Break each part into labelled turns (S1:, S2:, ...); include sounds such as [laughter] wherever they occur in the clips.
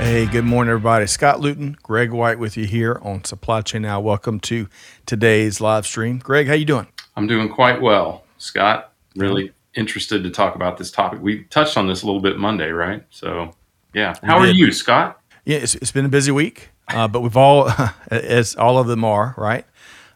S1: Hey, good morning, everybody. Scott Luton, Greg White with you here on Supply Chain Now. Welcome to today's live stream. Greg, how you doing?
S2: I'm doing quite well, Scott. Really interested to talk about this topic. We touched on this a little bit Monday, right? So, yeah. How are you, Scott?
S1: Yeah, it's, it's been a busy week, uh, but we've all, [laughs] as all of them are, right?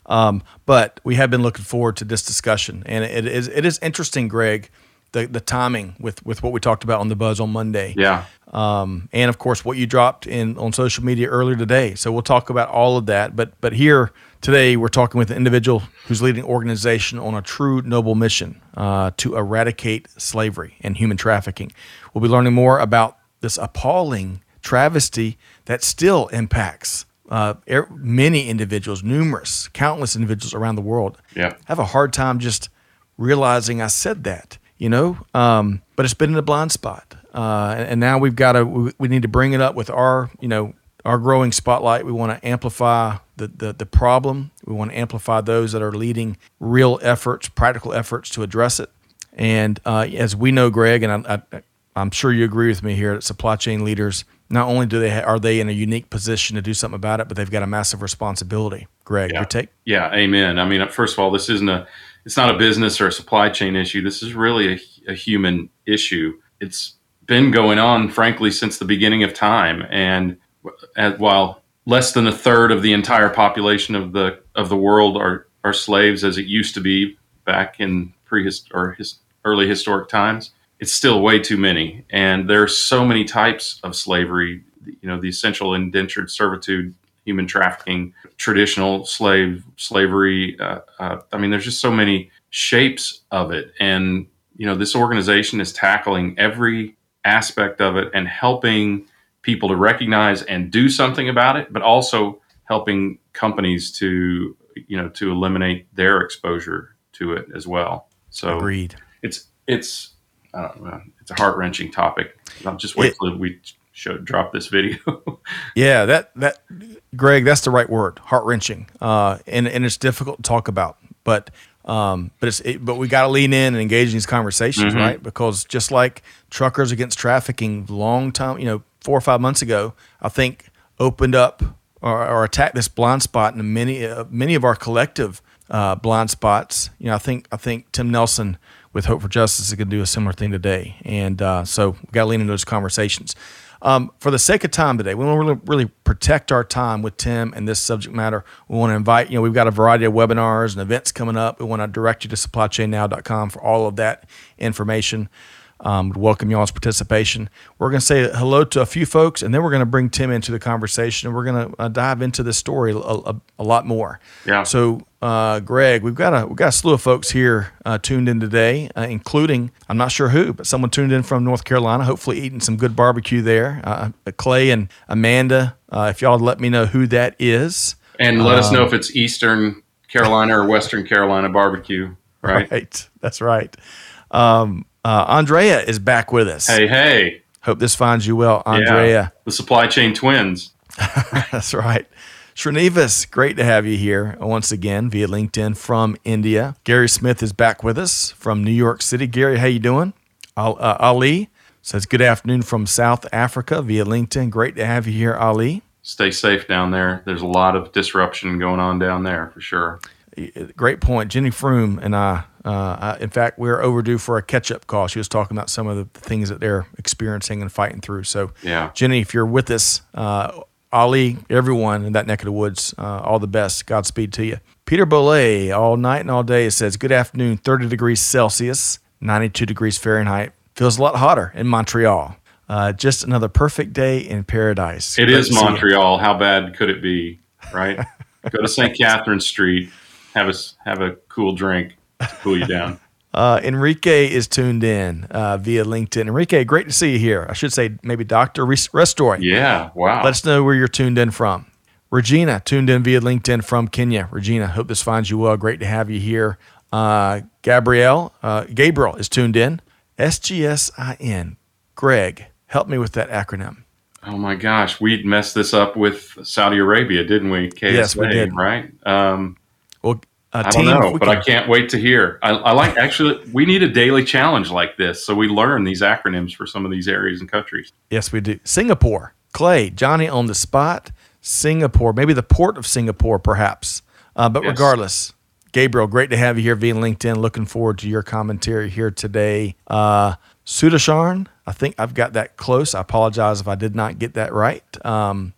S1: Um, but we have been looking forward to this discussion, and it is it is interesting, Greg, the the timing with with what we talked about on the buzz on Monday.
S2: Yeah.
S1: Um, and of course, what you dropped in on social media earlier today. So we'll talk about all of that. But but here today, we're talking with an individual who's leading an organization on a true noble mission uh, to eradicate slavery and human trafficking. We'll be learning more about this appalling travesty that still impacts uh, er, many individuals, numerous, countless individuals around the world.
S2: Yeah.
S1: have a hard time just realizing I said that, you know. Um, but it's been in a blind spot, uh, and, and now we've got to we, we need to bring it up with our, you know, our growing spotlight. We want to amplify the, the the problem. We want to amplify those that are leading real efforts, practical efforts to address it. And uh, as we know, Greg, and I, I, I'm sure you agree with me here, that supply chain leaders not only do they ha- are they in a unique position to do something about it, but they've got a massive responsibility. Greg,
S2: Yeah.
S1: your take?
S2: Yeah. Amen. I mean, first of all, this isn't a, it's not a business or a supply chain issue. This is really a, a human issue. It's been going on, frankly, since the beginning of time. And while less than a third of the entire population of the of the world are are slaves, as it used to be back in prehist or his, early historic times, it's still way too many. And there are so many types of slavery. You know, the essential indentured servitude, human trafficking, traditional slave slavery. Uh, uh, I mean, there's just so many shapes of it, and you know, this organization is tackling every aspect of it and helping people to recognize and do something about it, but also helping companies to you know to eliminate their exposure to it as well. So
S1: Agreed.
S2: it's it's I don't know, it's a heart wrenching topic. I'll just wait
S1: It-
S2: till we show drop this video. [laughs]
S1: Yeah, that that Greg, that's the right word, heart wrenching, uh, and and it's difficult to talk about, but um, but it's it, but we got to lean in and engage in these conversations, right? Because just like truckers against trafficking, long time, you know, four or five months ago, I think opened up or, or attacked this blind spot in many uh, many of our collective uh, blind spots. You know, I think I think Tim Nelson with Hope for Justice is going to do a similar thing today, and uh, so we got to lean into those conversations. Um, for the sake of time today, we want to really, really protect our time with Tim and this subject matter. We want to invite, you know, we've got a variety of webinars and events coming up. We want to direct you to supplychainnow.com for all of that information. Um, welcome y'all's participation. We're going to say hello to a few folks, and then we're going to bring Tim into the conversation, and we're going to uh, dive into this story a, a, a lot more.
S2: Yeah.
S1: So, uh, Greg, we've got a we've got a slew of folks here uh, tuned in today, uh, including I'm not sure who, but someone tuned in from North Carolina. Hopefully, eating some good barbecue there. Uh, Clay and Amanda, uh, if y'all let me know who that is.
S2: and let us know if it's Eastern Carolina or Western Carolina barbecue. Right.
S1: Right, that's right. Um, uh, Andrea is back with us.
S2: Hey, hey.
S1: Hope this finds you well,
S2: Yeah.
S1: Andrea.
S2: The supply chain twins. [laughs]
S1: That's right. Srinivas, great to have you here once again via LinkedIn from India. Gary Smith is back with us from New York City. Gary, how you doing? Uh, Ali says good afternoon from South Africa via LinkedIn. Great to have you here, Ali.
S2: Stay safe down there. There's a lot of disruption going on down there for sure.
S1: Great point. Jenny Froome and I, uh, I, in fact, we're overdue for a catch up call. She was talking about some of the things that they're experiencing and fighting through. So,
S2: Yeah.
S1: Jenny, if you're with us, uh, Ali, everyone in that neck of the woods, uh, all the best. Godspeed to you. Peter Bollet, all night and all day, says, Good afternoon, 30 degrees Celsius, 92 degrees Fahrenheit. Feels a lot hotter in Montreal. Uh, just another perfect day in paradise.
S2: It
S1: Great
S2: is
S1: to see you.
S2: Montreal. How bad could it be? Right? [laughs] Go to St. Catherine Street, have a, have a cool drink to cool you down.
S1: Uh, Enrique is tuned in uh, via LinkedIn. Enrique, great to see you here. I should say maybe Dr. Res- Restoy.
S2: Yeah. Wow.
S1: Let us know where you're tuned in from. Regina tuned in via LinkedIn from Kenya. Regina, hope this finds you well. Great to have you here. Uh, Gabrielle, uh, Gabriel is tuned in. SGSIN. Greg, help me with that acronym.
S2: Oh my gosh, we'd messed this up with Saudi Arabia, didn't we? KSA,
S1: yes, we did.
S2: Right. Um,
S1: well,
S2: I don't know, but can... I can't wait to hear. I, I, like actually, we need a daily challenge like this, so we learn these acronyms for some of these areas and countries.
S1: Yes, we do. Singapore, Clay, Johnny on the spot. Singapore, maybe the port of Singapore, perhaps. Uh, but yes. regardless, Gabriel, great to have you here via LinkedIn. Looking forward to your commentary here today. Uh, Sudasharn, I think I've got that close. I apologize if I did not get that right. Um,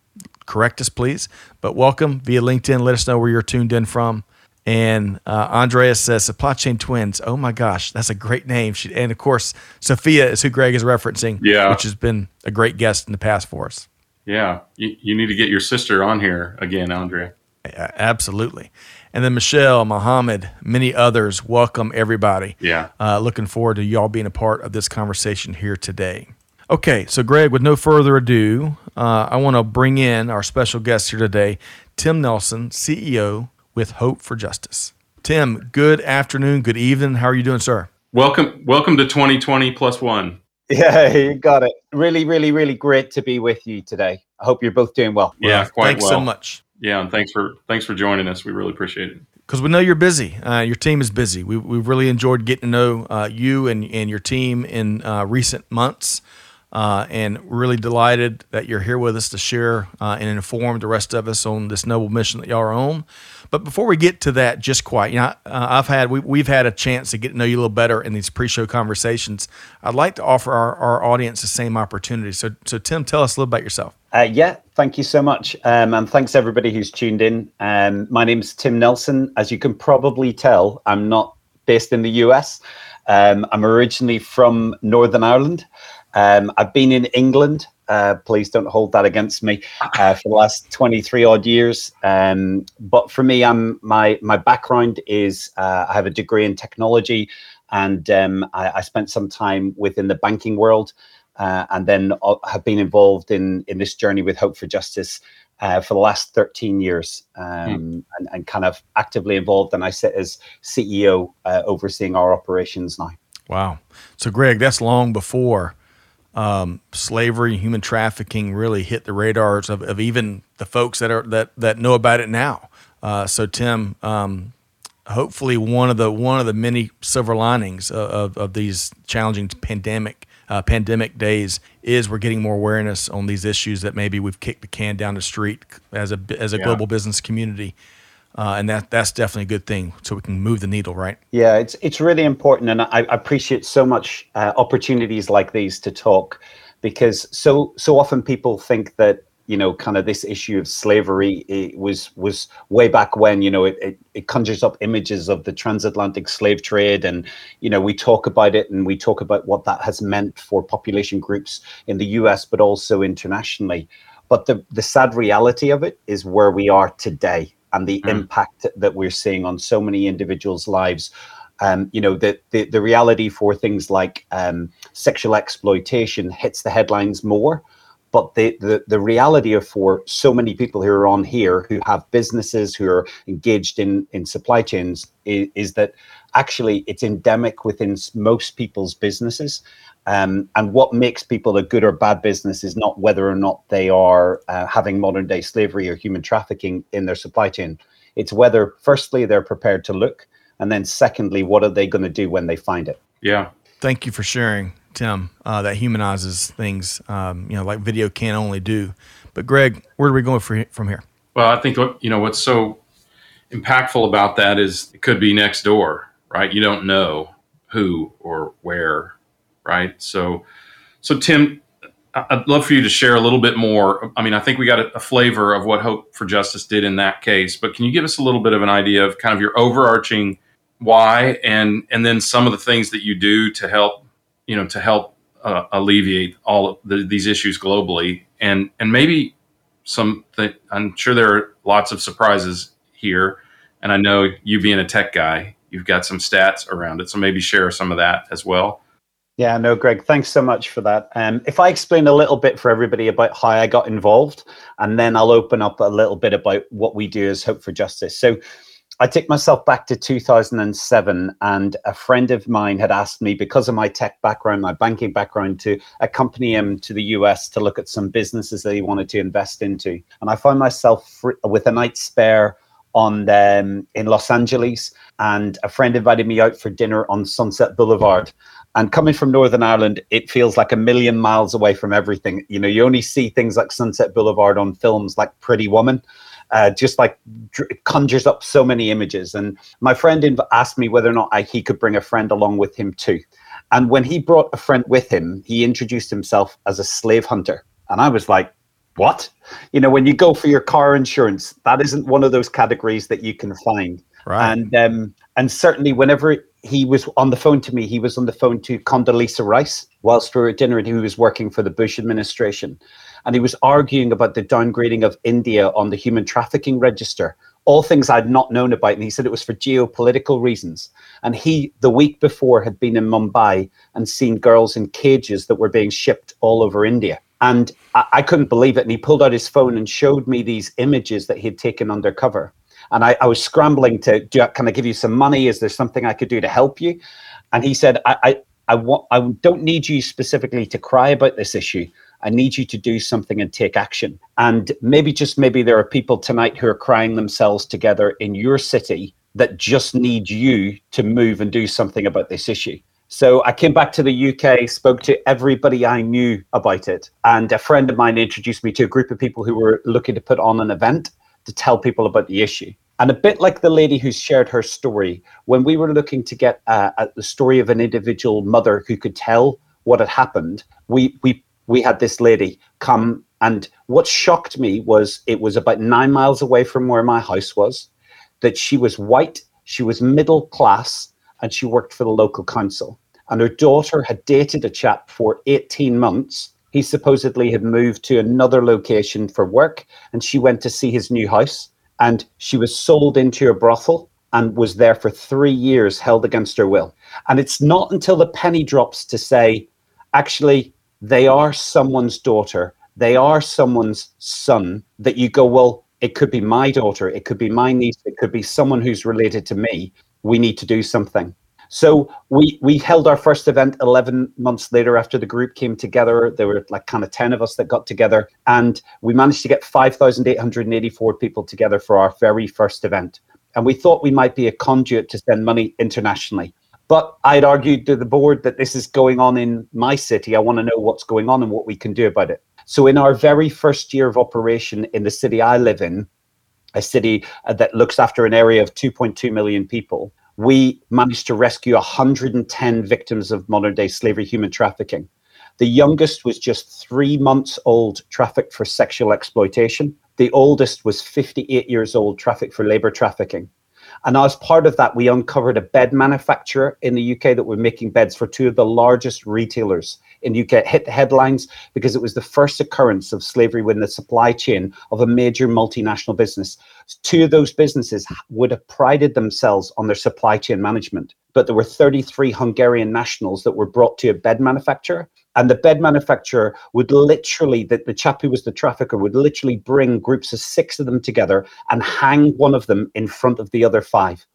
S1: correct us, please. But welcome via LinkedIn. Let us know where you're tuned in from. And uh, Andreas says supply chain twins. Oh my gosh, that's a great name. She, and of course, Sophia is who Greg is referencing.
S2: Yeah,
S1: which has been a great guest in the past for us.
S2: Yeah, you, you need to get your sister on here again, Andrea.
S1: Absolutely. And then Michelle, Mohammed, many others. Welcome everybody.
S2: Yeah.
S1: Uh, looking forward to y'all being a part of this conversation here today. Okay, so Greg, with no further ado, uh, I want to bring in our special guest here today, Tim Nelson, CEO with Hope for Justice. Tim, good afternoon, good evening. How are you doing, sir?
S2: Welcome, welcome to 2020 plus one.
S3: Yeah, [laughs] you got it. Really, really, really great to be with you today. I hope you're both doing well.
S2: Yeah, quite
S1: Thanks
S2: well.
S1: so much.
S2: Yeah, and thanks for thanks for joining us. We really appreciate it.
S1: Because we know you're busy. Uh, your team is busy. We, we've really enjoyed getting to know uh, you and, and your team in uh, recent months. Uh, and really delighted that you're here with us to share uh, and inform the rest of us on this noble mission that y'all are on. But before we get to that, just quite, you know, uh, I've had we, we've had a chance to get to know you a little better in these pre-show conversations. I'd like to offer our, our audience the same opportunity. So, so Tim, tell us a little about yourself.
S3: Uh, yeah, thank you so much, um, and thanks everybody who's tuned in. Um, my name's Tim Nelson. As you can probably tell, I'm not based in the US. Um, I'm originally from Northern Ireland. Um, I've been in England. Uh, please don't hold that against me uh, for the last 23 odd years. Um, but for me, I'm my my background is uh, I have a degree in technology, and um, I, I, spent some time within the banking world, uh, and then uh, have been involved in in this journey with Hope for Justice. Uh, for the last 13 years um, mm. and, and, kind of actively involved. And I sit as CEO overseeing our operations now.
S1: Wow. So, Greg, that's long before um, slavery, human trafficking really hit the radars of, of, even the folks that are that that know about it now. Uh, so Tim, um, hopefully one of the one of the many silver linings of, of, of these challenging pandemic uh, pandemic days is we're getting more awareness on these issues that maybe we've kicked the can down the street as a as a yeah. global business community. Uh, and that that's definitely a good thing, so we can move the needle, right?
S3: Yeah, it's it's really important, and I, I appreciate so much uh, opportunities like these to talk, because so so often people think that you know kind of this issue of slavery was was way back when you know it, it, it conjures up images of the transatlantic slave trade and you know we talk about it and we talk about what that has meant for population groups in the US but also internationally but the the sad reality of it is where we are today and the mm. impact that we're seeing on so many individuals' lives. Um, you know, the, the, the reality for things like um, sexual exploitation hits the headlines more. But the, the, the reality of for so many people who are on here who have businesses who are engaged in, in supply chains is, is that actually it's endemic within most people's businesses. Um, and what makes people a good or bad business is not whether or not they are uh, having modern day slavery or human trafficking in their supply chain. It's whether, firstly, they're prepared to look, and then secondly, what are they going to do when they find it?
S2: Yeah.
S1: Thank you for sharing, Tim. Uh, that humanizes things, um, you know, like video can only do. But Greg, where are we going for, from here?
S2: Well, I think what you know what's so impactful about that is it could be next door, right? You don't know who or where right? So, so Tim, I'd love for you to share a little bit more. I mean, I think we got a, flavor of what Hope for Justice did in that case, but can you give us a little bit of an idea of kind of your overarching why and and then some of the things that you do to help, you know, to help uh, alleviate all of the, these issues globally, and and maybe some. Th- I'm sure there are lots of surprises here, and I know you being a tech guy, you've got some stats around it, so maybe share some of that as well.
S3: Yeah, no, Greg, thanks so much for that. Um, if I explain a little bit for everybody about how I got involved, and then I'll open up a little bit about what we do as Hope for Justice. So, I take myself back to 2007, and a friend of mine had asked me, because of my tech background, my banking background, to accompany him to the US to look at some businesses that he wanted to invest into. And I found myself free, with a night spare on um, in Los Angeles, and a friend invited me out for dinner on Sunset Boulevard. And coming from Northern Ireland, it feels like a million miles away from everything. You know, you only see things like Sunset Boulevard on films like Pretty Woman. Uh, just like it conjures up so many images. And my friend inv- asked me whether or not I, he could bring a friend along with him too. And when he brought a friend with him, he introduced himself as a slave hunter. And I was like, what? You know, when you go for your car insurance, that isn't one of those categories that you can find. Right. And um, and certainly whenever he was on the phone to me, he was on the phone to Condoleezza Rice whilst we were at dinner, and he was working for the Bush administration, and he was arguing about the downgrading of India on the human trafficking register. All things I'd not known about, and he said it was for geopolitical reasons. And he, the week before, had been in Mumbai and seen girls in cages that were being shipped all over India. And I, I couldn't believe it. And he pulled out his phone and showed me these images that he had taken undercover and I, I was scrambling to do, can I give you some money? Is there something I could do to help you? And he said, I, I, I want, I don't need you specifically to cry about this issue. I need you to do something and take action. And maybe just maybe there are people tonight who are crying themselves together in your city that just need you to move and do something about this issue. So I came back to the UK, spoke to everybody I knew about it. And a friend of mine introduced me to a group of people who were looking to put on an event to tell people about the issue. And a bit like the lady who shared her story, when we were looking to get uh, at the story of an individual mother who could tell what had happened, we we we had this lady come. And what shocked me was it was about nine miles away from where my house was, that she was white, she was middle class, and she worked for the local council. And her daughter had dated a chap for 18 months. He supposedly had moved to another location for work, and she went to see his new house and she was sold into a brothel and was there for three years held against her will. And it's not until the penny drops to say, actually, they are someone's daughter, they are someone's son, that you go, well, it could be my daughter, it could be my niece, it could be someone who's related to me. We need to do something. So we we held our first event 11 months later after the group came together. There were like kind of 10 of us that got together, and we managed to get 5,884 people together for our very first event. And we thought we might be a conduit to send money internationally. But I'd argued to the board that this is going on in my city. I want to know what's going on and what we can do about it. So, in our very first year of operation in the city I live in, a city uh, that looks after an area of 2.2 million people, we managed to rescue 110 victims of modern day slavery human trafficking. The youngest was just three months old, trafficked for sexual exploitation. The oldest was 58 years old, trafficked for labor trafficking. And as part of that, we uncovered a bed manufacturer in the UK that were making beds for two of the largest retailers in the UK. It hit the headlines because it was the first occurrence of slavery within the supply chain of a major multinational business. Two of those businesses would have prided themselves on their supply chain management, but there were 33 Hungarian nationals that were brought to a bed manufacturer. And the bed manufacturer would literally, the, the chap who was the trafficker would literally bring groups of six of them together and hang one of them in front of the other five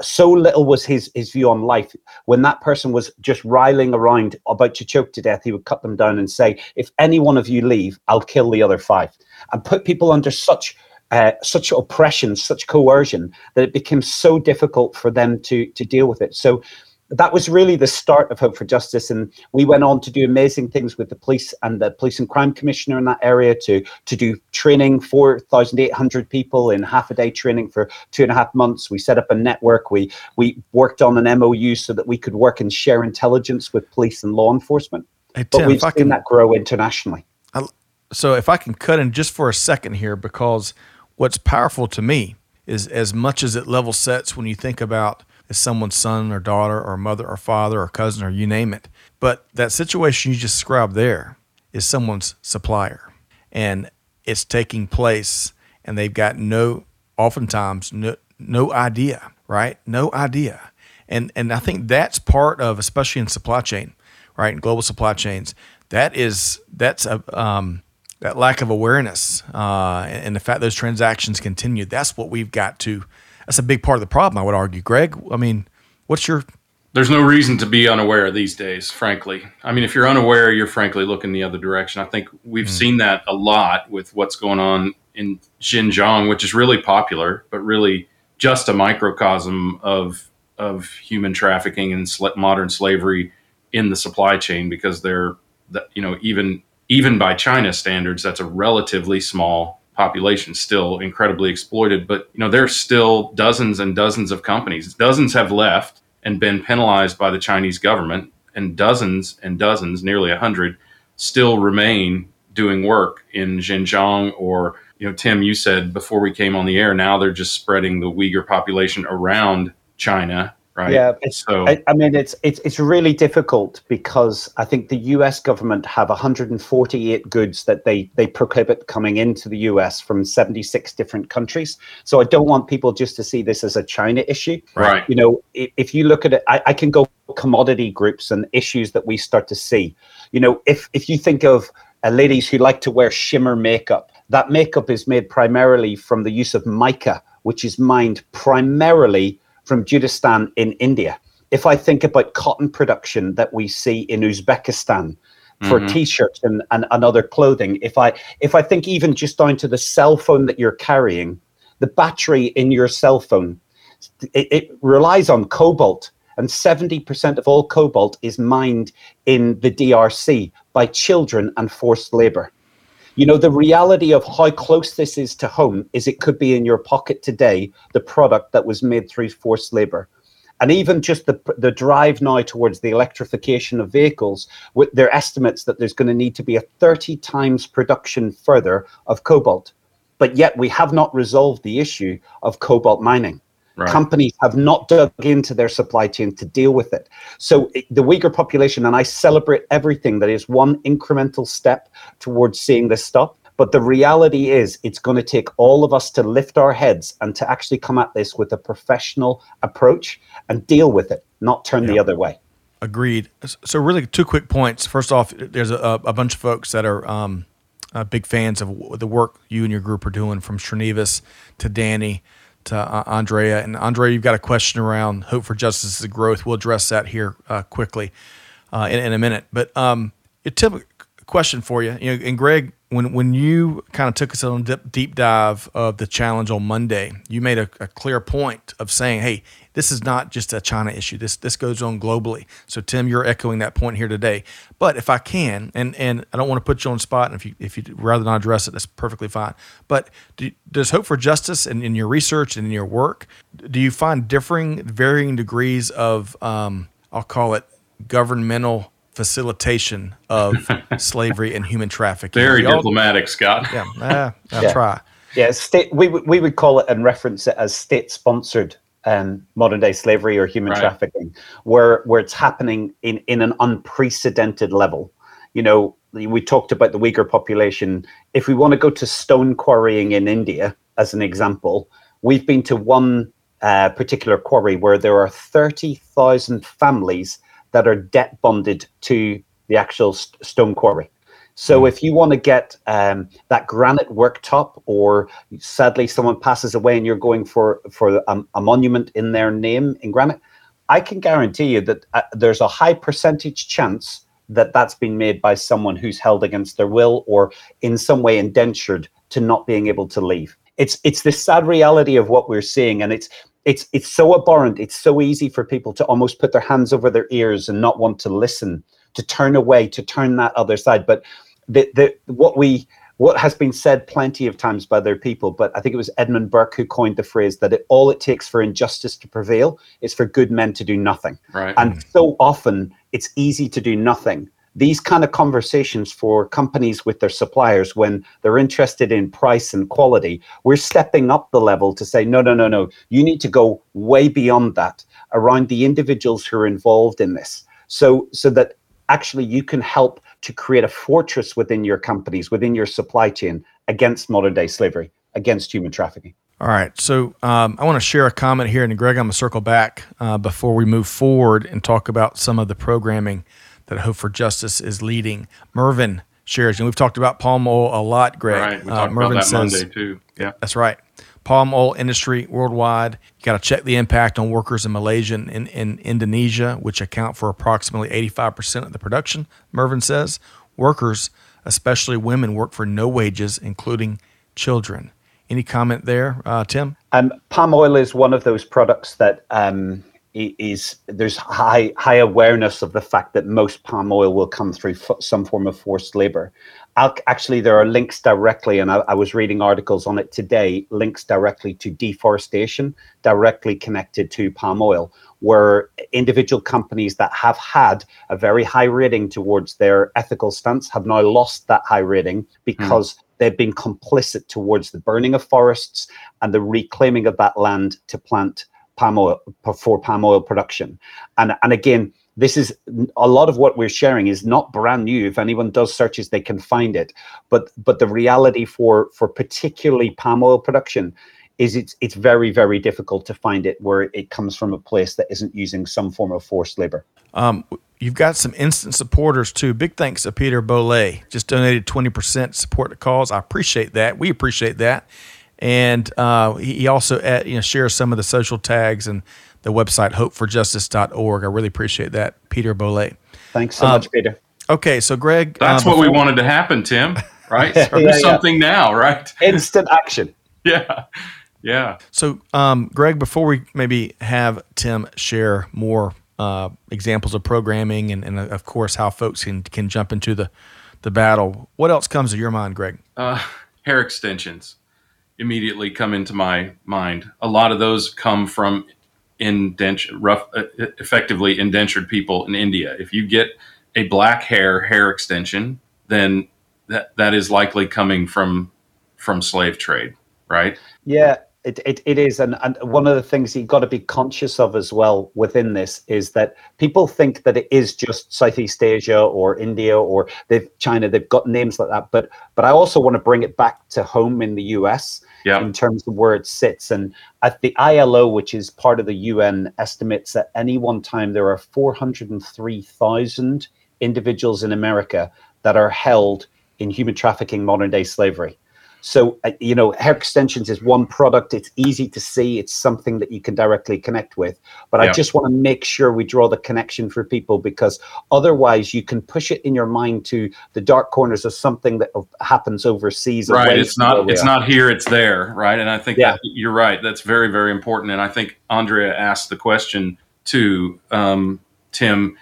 S3: so little was his his view on life. When that person was just riling around about to choke to death, he would cut them down and say, "If any one of you leave, I'll kill the other five. and put people under such uh, such oppression, such coercion that it became so difficult for them to to deal with it. So that was really the start of Hope for Justice, and we went on to do amazing things with the police and the police and crime commissioner in that area to to do training, four thousand eight hundred people in half a day training for two and a half months. We set up a network. We we worked on an MOU so that we could work and share intelligence with police and law enforcement. Hey, Tim, but we've seen can, that grow internationally.
S1: I, so if I can cut in just for a second here, because what's powerful to me is as much as it level sets when you think about is someone's son or daughter or mother or father or cousin or you name it. But that situation you just described there is someone's supplier. And it's taking place and they've got no oftentimes no no idea, right? No idea. And and I think that's part of especially in supply chain, right? In global supply chains, that is that's a um, that lack of awareness uh, and the fact those transactions continue. That's what we've got to. That's a big part of the problem, I would argue. Greg, I mean, what's your
S2: there's no reason to be unaware these days, frankly. I mean, if you're unaware, you're frankly looking the other direction. I think we've mm. seen that a lot with what's going on in Xinjiang, which is really popular, but really just a microcosm of of human trafficking and sl- modern slavery in the supply chain because they're you know even even by China standards, that's a relatively small population, still incredibly exploited. But you know, there's still dozens and dozens of companies. Dozens have left and been penalized by the Chinese government, and dozens and dozens, nearly a hundred, still remain doing work in Xinjiang or you know, Tim, you said before we came on the air, now they're just spreading the Uyghur population around China Right.
S3: Yeah, so I, I, mean it's it's it's really difficult because I think the U.S. government have 148 goods that they they prohibit coming into the U.S. from 76 different countries. So I don't want people just to see this as a China issue.
S2: Right.
S3: You know, if, if you look at it, I, I can go commodity groups and issues that we start to see. You know, if if you think of uh, ladies who like to wear shimmer makeup, that makeup is made primarily from the use of mica, which is mined primarily from Judistan in India. If I think about cotton production that we see in Uzbekistan for mm-hmm. t-shirts and, and, and other clothing, if I if I think even just down to the cell phone that you're carrying, the battery in your cell phone, it, it relies on cobalt and 70% of all cobalt is mined in the DRC by children and forced labor. You know, the reality of how close this is to home is it could be in your pocket today, the product that was made through forced labor. And even just the, the drive now towards the electrification of vehicles, with their estimates that there's going to need to be a 30 times production further of cobalt. But yet we have not resolved the issue of cobalt mining. Right. Companies have not dug into their supply chain to deal with it. So the Uyghur population, and I celebrate everything that is one incremental step towards seeing this stop. But the reality is, it's going to take all of us to lift our heads and to actually come at this with a professional approach and deal with it, not turn yeah. the other way.
S1: Agreed. So, really, two quick points. First off, there's a, a bunch of folks that are um, uh, big fans of the work you and your group are doing, from Srinivas to Danny to uh, Andrea. And Andrea, you've got a question around hope for justice and growth. We'll address that here uh, quickly uh, in, in, a minute. But um, a typical question for you. You know, and Greg, when when you kind of took us on a deep, dive of the challenge on Monday, you made a, a, clear point of saying, "Hey, this is not just a China issue. This this goes on globally." So, Tim, you're echoing that point here today. But if I can, and and I don't want to put you on the spot, and if you if you'd rather not address it, that's perfectly fine. But do, does Hope for Justice and in your research and in your work, do you find differing, varying degrees of, um, I'll call it governmental facilitation of [laughs] slavery and human trafficking.
S2: Very diplomatic, Scott.
S1: Yeah, uh, I'll yeah. try.
S3: Yeah, state. We we would call it and reference it as state-sponsored um, modern day slavery or human right. trafficking, where where it's happening in in an unprecedented level. You know, we talked about the Uyghur population. If we want to go to stone quarrying in India as an example, we've been to one uh, particular quarry where there are thirty thousand families that are debt bonded to the actual st- stone quarry. So if you want to get um, that granite worktop, or sadly someone passes away and you're going for for a, a monument in their name in granite, I can guarantee you that uh, there's a high percentage chance that that's been made by someone who's held against their will or in some way indentured to not being able to leave. It's it's the sad reality of what we're seeing, and it's it's it's so abhorrent. It's so easy for people to almost put their hands over their ears and not want to listen, to turn away, to turn that other side. But the, the what we what has been said plenty of times by other people, but I think it was Edmund Burke who coined the phrase that it, all it takes for injustice to prevail is for good men to do nothing.
S2: Right.
S3: And so often it's easy to do nothing these kind of conversations for companies with their suppliers when they're interested in price and quality we're stepping up the level to say no no no no you need to go way beyond that around the individuals who are involved in this so so that actually you can help to create a fortress within your companies within your supply chain against modern day slavery against human trafficking
S1: all right. So um, I want to share a comment here, and Greg, I'm going to circle back uh, before we move forward and talk about some of the programming that Hope for Justice is leading. Mervyn shares, and we've talked about palm oil a lot, Greg.
S2: Right. We uh, talked Mervyn about that says, Monday too. Yeah.
S1: That's right. Palm oil industry worldwide. You got to check the impact on workers in Malaysia and in, in Indonesia, which account for approximately 85% of the production. Mervyn says workers, especially women, work for no wages, including children. Any comment there, uh, Tim?
S3: Um, palm oil is one of those products that um, is there's high high awareness of the fact that most palm oil will come through some form of forced labor. Actually, there are links directly, and I, I, was reading articles on it today. Links directly to deforestation, directly connected to palm oil, where individual companies that have had a very high rating towards their ethical stance have now lost that high rating because. Mm they've been complicit towards the burning of forests and the reclaiming of that land to plant palm oil for palm oil production. And and again, this is a lot of what we're sharing is not brand new. If anyone does searches, they can find it. But but the reality for for particularly palm oil production is it's it's very very difficult to find it where it comes from a place that isn't using some form of forced labor.
S1: Um, you've got some instant supporters too. Big thanks to Peter Bolay. Just donated twenty percent support the cause. I appreciate that. We appreciate that and uh, he also uh, you know shares some of the social tags and the website hopeforjustice.org. I really appreciate that, Peter Bolay.
S3: Thanks so um, much, Peter.
S1: Okay, so Greg,
S2: that's um, what we wanted to happen, Tim. [laughs] Right? yeah, do something yeah. now, right?
S3: Instant action. [laughs]
S2: yeah, yeah.
S1: So, um, Greg, before we maybe have Tim share more uh, examples of programming and, and, uh, of course how folks can can jump into the the battle, what else comes to your mind, Greg?
S2: Uh, hair extensions immediately come into my mind. A lot of those come from indentured, rough, uh, effectively indentured people in India. If you get a black hair hair extension, then that that is likely coming from from slave trade, right?
S3: Yeah, it, it, it is. And, and one of the things you've got to be conscious of as well within this is that people think that it is just Southeast Asia or India or they've China, they've got names like that. But but I also want to bring it back to home in the US yeah. in terms of where it sits. And at the ILO, which is part of the UN, estimates at any one time there are 403,000 individuals in America that are held in human trafficking, modern day slavery. So, uh, you know, hair extensions is one product. It's easy to see. It's something that you can directly connect with. But yeah. I just want to make sure we draw the connection for people because otherwise you can push it in your mind to the dark corners of something that happens overseas.
S2: Right. It's not, it's not here, it's there. Right. And I think yeah. that, you're right. That's very, very important. And I think Andrea asked the question too, um, Tim,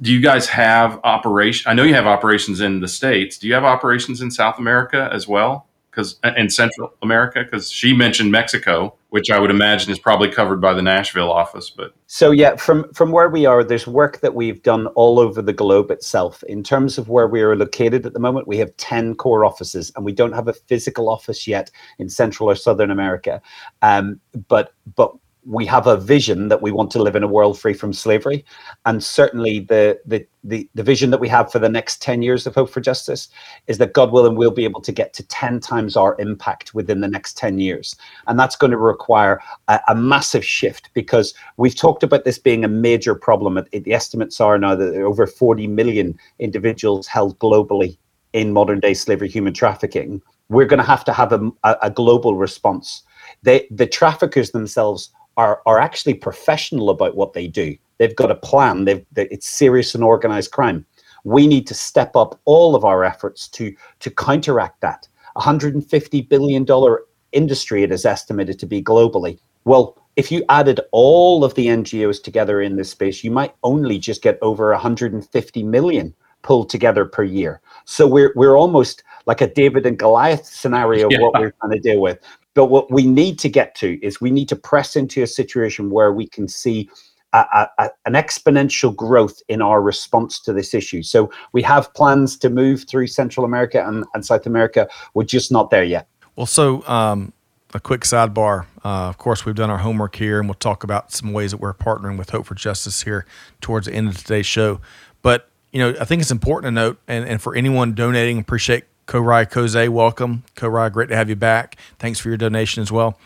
S2: do you guys have operation? I know you have operations in the States. Do you have operations in South America as well? Because in Central America because she mentioned Mexico, which I would imagine is probably covered by the Nashville office. But
S3: so yeah, from from where we are, there's work that we've done all over the globe itself. In terms of where we are located at the moment, we have ten core offices, and we don't have a physical office yet in Central or Southern America. Um, but but we have a vision that we want to live in a world free from slavery. And certainly the, the the the vision that we have for the next 10 years of hope for justice is that god willing we'll be able to get to 10 times our impact within the next 10 years. And that's going to require a, a massive shift because we've talked about this being a major problem. The estimates are now that over 40 million individuals held globally in modern day slavery human trafficking. We're going to have to have a, a global response. They, the traffickers themselves are are actually professional about what they do. They've got a plan. They've they, it's serious and organized crime. We need to step up all of our efforts to to counteract that. 150 billion dollar industry it is estimated to be globally. Well, if you added all of the NGOs together in this space, you might only just get over 150 million pulled together per year. So we're we're almost like a David and Goliath scenario yeah. what we're trying to deal with. But what we need to get to is we need to press into a situation where we can see a, a, an exponential growth in our response to this issue. So we have plans to move through Central America and, and South America. We're just not there yet.
S1: Well, so um, a quick sidebar. Uh, of course, we've done our homework here, and we'll talk about some ways that we're partnering with Hope for Justice here towards the end of today's show. But you know, I think it's important to note, and, and for anyone donating, appreciate Korai Koze, welcome. Korai, great to have you back. Thanks for your donation as well.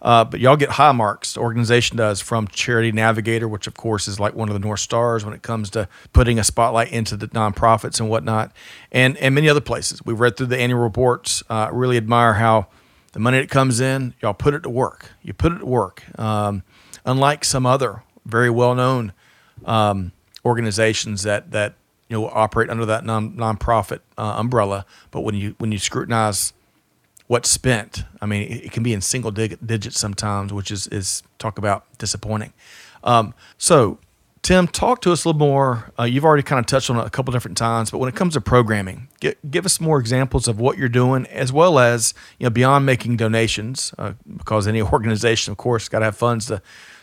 S1: Uh, but y'all get high marks. The organization does from Charity Navigator, which of course is like one of the North Stars when it comes to putting a spotlight into the nonprofits and whatnot, and and many other places. We've read through the annual reports. Uh, really admire how the money that comes in, y'all put it to work. You put it to work. Um, unlike some other very well known um, organizations that that know operate under that non nonprofit uh, umbrella, but when you when you scrutinize what's spent. I mean, it, it can be in single dig- digits sometimes, which is is talk about disappointing. Um, so, Tim, talk to us a little more. Uh, you've already kind of touched on it a couple different times, but when it comes to programming, get, give us more examples of what you're doing, as well as you know beyond making donations, uh, because any [laughs] organization, of course, got to have funds to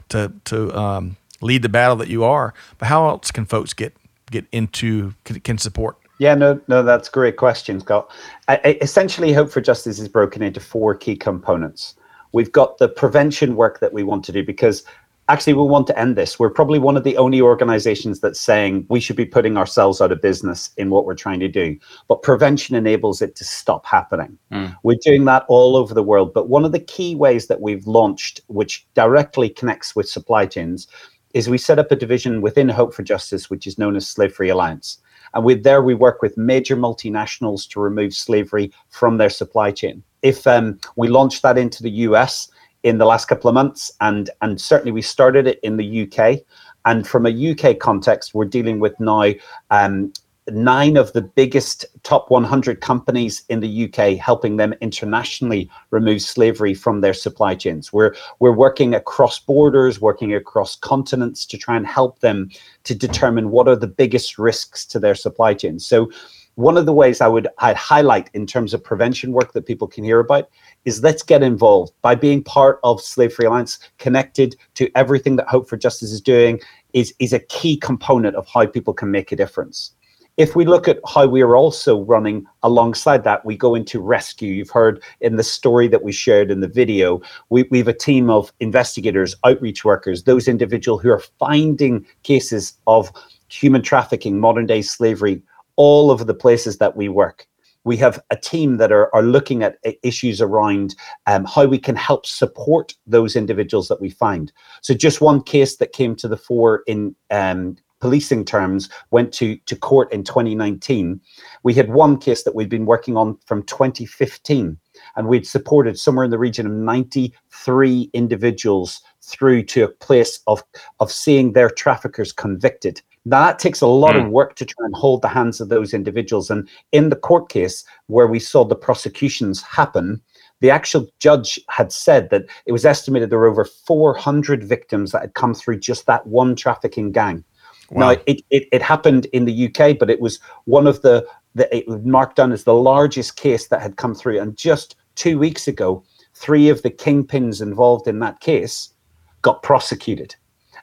S1: to to um, lead the battle that you are. But how else can folks get get into can, can support?
S3: Yeah, no, no, that's a great question, Scott. I, I, essentially, Hope for Justice is broken into four key components. We've got the prevention work that we want to do because actually we want to end this. We're probably one of the only organizations that's saying we should be putting ourselves out of business in what we're trying to do. But prevention enables it to stop happening. Mm. We're doing that all over the world. But one of the key ways that we've launched, which directly connects with supply chains, is we set up a division within Hope for Justice, which is known as Slave Free Alliance. And with there, we work with major multinationals to remove slavery from their supply chain. If um, we launched that into the US in the last couple of months, and and certainly we started it in the UK. And from a UK context, we're dealing with now um, nine of the biggest top 100 companies in the UK, helping them internationally remove slavery from their supply chains. We're we're working across borders, working across continents to try and help them to determine what are the biggest risks to their supply chains. So one of the ways I would I'd highlight in terms of prevention work that people can hear about is let's get involved by being part of Slave Free Alliance, connected to everything that Hope for Justice is doing is, is a key component of how people can make a difference. If we look at how we are also running alongside that, we go into rescue. You've heard in the story that we shared in the video, we, we have a team of investigators, outreach workers, those individuals who are finding cases of human trafficking, modern day slavery, all over the places that we work we have a team that are, are looking at issues around um, how we can help support those individuals that we find. So, just one case that came to the fore in um, policing terms went to, to court in 2019. We had one case that we'd been working on from 2015, and we'd supported somewhere in the region of 93 individuals through to a place of, of seeing their traffickers convicted. Now, that takes a lot mm. of work to try and hold the hands of those individuals. And in the court case where we saw the prosecutions happen, the actual judge had said that it was estimated there were over 400 victims that had come through just that one trafficking gang. Wow. Now, it, it, it happened in the UK, but it was one of the, the it was marked down as the largest case that had come through. And just two weeks ago, three of the kingpins involved in that case got prosecuted.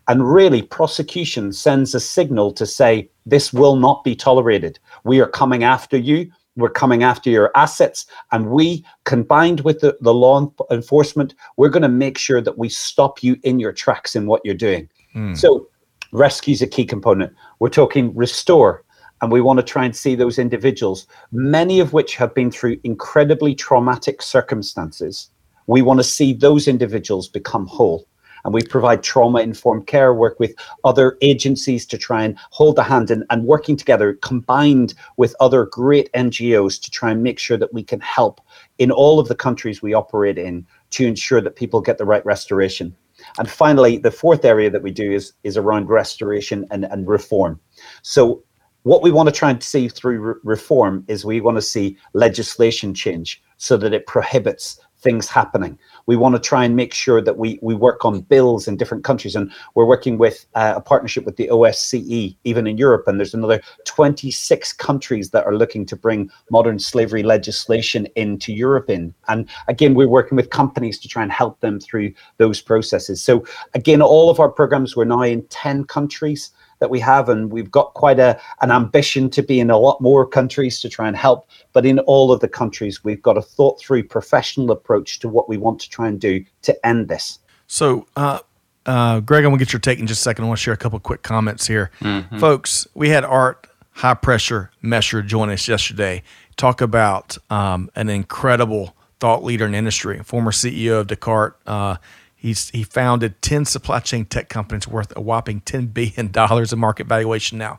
S3: And really, prosecution sends a signal to say, this will not be tolerated. We are coming after you. We're coming after your assets. And we, combined with the, the law enforcement, we're going to make sure that we stop you in your tracks in what you're doing. Mm. So Rescue is a key component. We're talking restore, and we want to try and see those individuals, many of which have been through incredibly traumatic circumstances. We want to see those individuals become whole. And we provide trauma informed care, work with other agencies to try and hold the hand and, and working together, combined with other great NGOs to try and make sure that we can help in all of the countries we operate in to ensure that people get the right restoration. And finally, the fourth area that we do is, is around restoration and, and reform. So what we want to try and see through re- reform is we want to see legislation change so that it prohibits things happening. We want to try and make sure that we we work on bills in different countries, and we're working with uh, a partnership with the OSCE, even in Europe. And there's another 26 countries that are looking to bring modern slavery legislation into Europe. In and again, we're working with companies to try and help them through those processes. So again, all of our programs we're now in 10 countries that we have, and we've got quite a an ambition to be in a lot more countries to try and help. But in all of the countries, we've got a thought through professional approach to what we want to try and do to end this.
S1: So, uh, uh, Greg, I'm gonna get your take in just a second. I want to share a couple quick comments here, mm-hmm. folks. We had Art High Pressure Mesher join us yesterday. Talk about um, an incredible thought leader in industry, former CEO of Descartes. Uh, he's he founded ten supply chain tech companies worth a whopping ten billion dollars in market valuation now.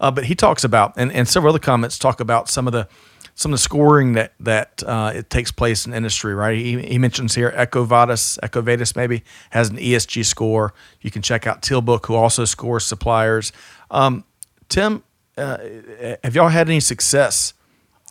S1: Uh, but he talks about and, and several other comments talk about some of the some of the scoring that that uh, it takes place in industry. Right? He, he mentions here EcoVadis, EcoVadis maybe has an ESG score. You can check out Tealbook, who also scores suppliers. Um, Tim, uh, have y'all had any success?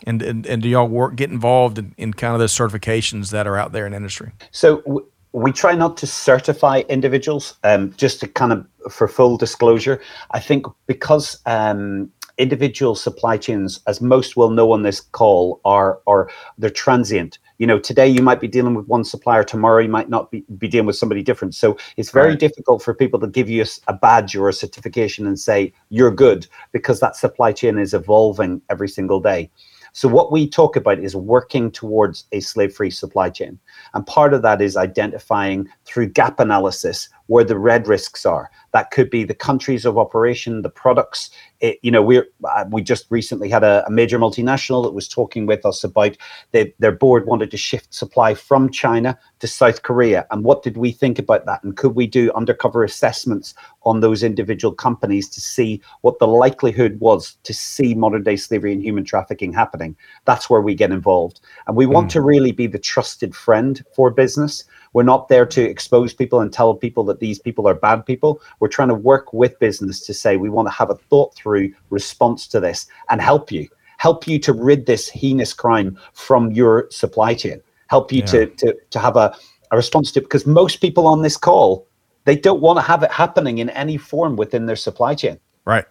S1: And, and, and do y'all work get involved in, in kind of those certifications that are out there in industry?
S3: So we try not to certify individuals, um, just to kind of for full disclosure. I think because um, individual supply chains, as most will know on this call, are are they're transient. You know, today you might be dealing with one supplier, tomorrow you might not be, be dealing with somebody different. So it's very right. difficult for people to give you a, a badge or a certification and say you're good because that supply chain is evolving every single day. So what we talk about is working towards a slave-free supply chain. And part of that is identifying through gap analysis where the red risks are. That could be the countries of operation, the products. It, you know, we uh, we just recently had a, a, major multinational that was talking with us about they, their board wanted to shift supply from China to South Korea, and what did we think about that? And could we do undercover assessments on those individual companies to see what the likelihood was to see modern day slavery and human trafficking happening? That's where we get involved, and we want mm. to really be the trusted friend for business. We're not there to expose people and tell people that these people are bad people. We're trying to work with business to say we want to have a thought through response to this and help you, help you to rid this heinous crime from your supply chain, help you yeah. to, to, to have a, a response to it. Because most people on this call, they don't want to have it happening in any form within their supply chain.
S1: Right.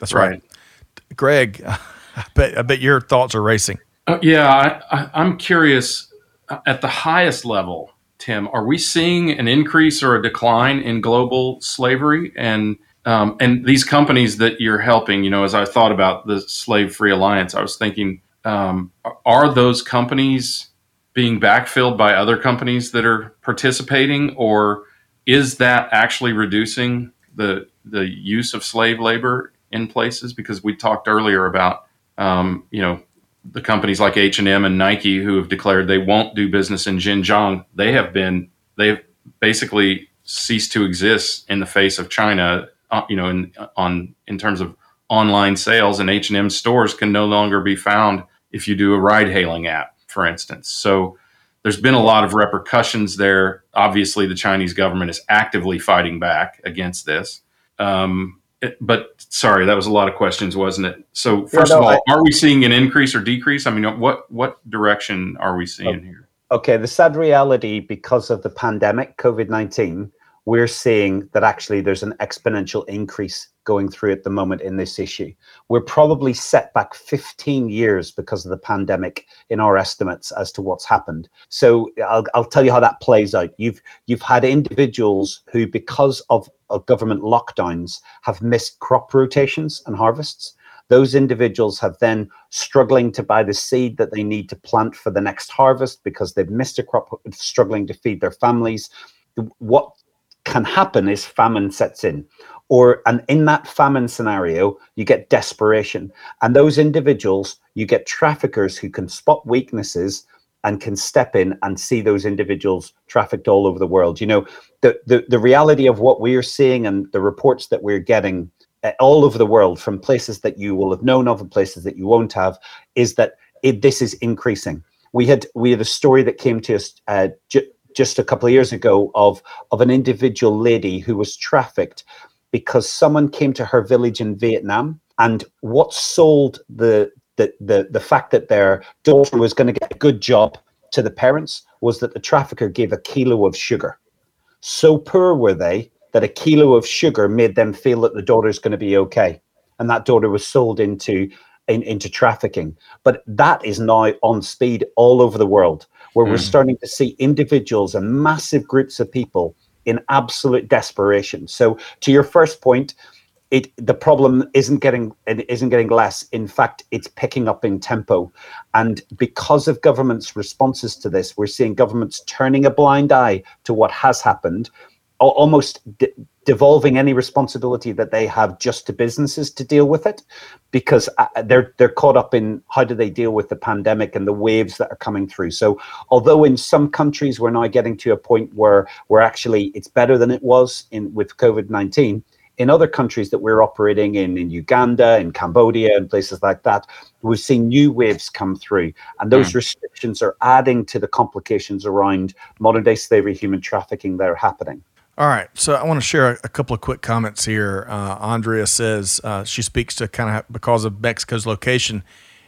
S1: That's right. right. Greg, [laughs] I bet, I bet your thoughts are racing.
S2: Uh, yeah, I, I, I'm curious uh, at the highest level Tim, are we seeing an increase or a decline in global slavery? And um, and these companies that you're helping, you know, as I thought about the Slave Free Alliance, I was thinking, um, are those companies being backfilled by other companies that are participating, or is that actually reducing the the use of slave labor in places? Because we talked earlier about, um, you know, the companies like H&M and Nike who have declared they won't do business in Xinjiang, they have been they've basically ceased to exist in the face of China, uh, you know, in on in terms of online sales and H&M stores can no longer be found if you do a ride hailing app, for instance. So there's been a lot of repercussions there. Obviously, the Chinese government is actively fighting back against this. Um, but sorry, that was a lot of questions, wasn't it? So first no, of all, I, are we seeing an increase or decrease? I mean, uh, what what direction are we seeing
S3: okay.
S2: here?
S3: Okay, the sad reality because of the pandemic, COVID nineteen, we're seeing that actually there's an exponential increase going through at the moment in this issue. We're probably set back 15 years because of the pandemic in our estimates as to what's happened. So I'll, I'll tell you how that plays out. You've you've had individuals who, because of, of government lockdowns, have missed crop rotations and harvests those individuals have then struggling to buy the seed that they need to plant for the next harvest because they've missed a crop struggling to feed their families what can happen is famine sets in or and in that famine scenario you get desperation. And those individuals you get traffickers who can spot weaknesses and can step in and see those individuals trafficked all over the world. You know the the, the reality of what we're seeing and the reports that we're getting uh, all over the world from places that you will have known of and places that you won't have is that it, this is increasing. We had we had a story that came to us uh, just a couple of years ago of of an individual lady who was trafficked because someone came to her village in Vietnam and what sold the the the, the fact that their daughter was going to get a good job to the parents was that the trafficker gave a kilo of sugar. So poor were they that a kilo of sugar made them feel that the daughter is going to be okay. And that daughter was sold into in, into trafficking. But that is now on speed all over the world, where mm. we're starting to see individuals and massive groups of people in absolute desperation. So, to your first point, it the problem isn't getting it isn't getting less. In fact, it's picking up in tempo, and because of governments' responses to this, we're seeing governments turning a blind eye to what has happened almost de- devolving any responsibility that they have just to businesses to deal with it because uh, they're they're caught up in how do they deal with the pandemic and the waves that are coming through so although in some countries we're now getting to a point where we're actually it's better than it was in with covid-19 in other countries that we're operating in, in Uganda, in Cambodia, and places like that, we've seen new waves come through. And those mm. restrictions are adding to the complications around modern day slavery, human trafficking that are happening.
S1: All right. So I want to share a, couple of quick comments here. Uh, Andrea says uh, she speaks to kind of because of Mexico's location,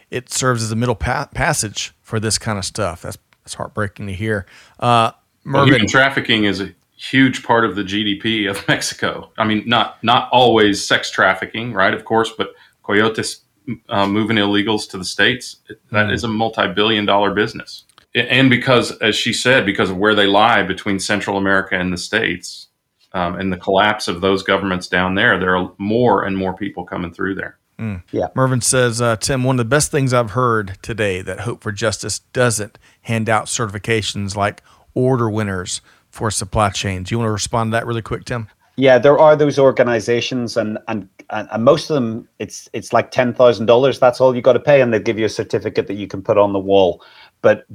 S1: it serves as a middle pa- passage for this kind of stuff. That's, that's heartbreaking to hear. Uh,
S2: Mervin, well, human trafficking is a huge part of the GDP of [laughs] Mexico. I mean, not not always sex trafficking, right? Of course, but coyotes uh, moving illegals to the states that mm. is a multi-billion dollar business and because, as she said, because of where they lie between Central America and the states, um, and the collapse of those governments down there, there are more and more people coming through there.
S1: Mm. Yeah. Mervin says, uh, Tim, one of the best things I've heard today that Hope for Justice doesn't hand out certifications like order winners for supply chains. You want to respond to that really quick, Tim?
S3: Yeah, there are those organizations, and and and, most of them, it's it's like ten thousand dollars. That's all you got to pay, and they give you a certificate that you can put on the wall. But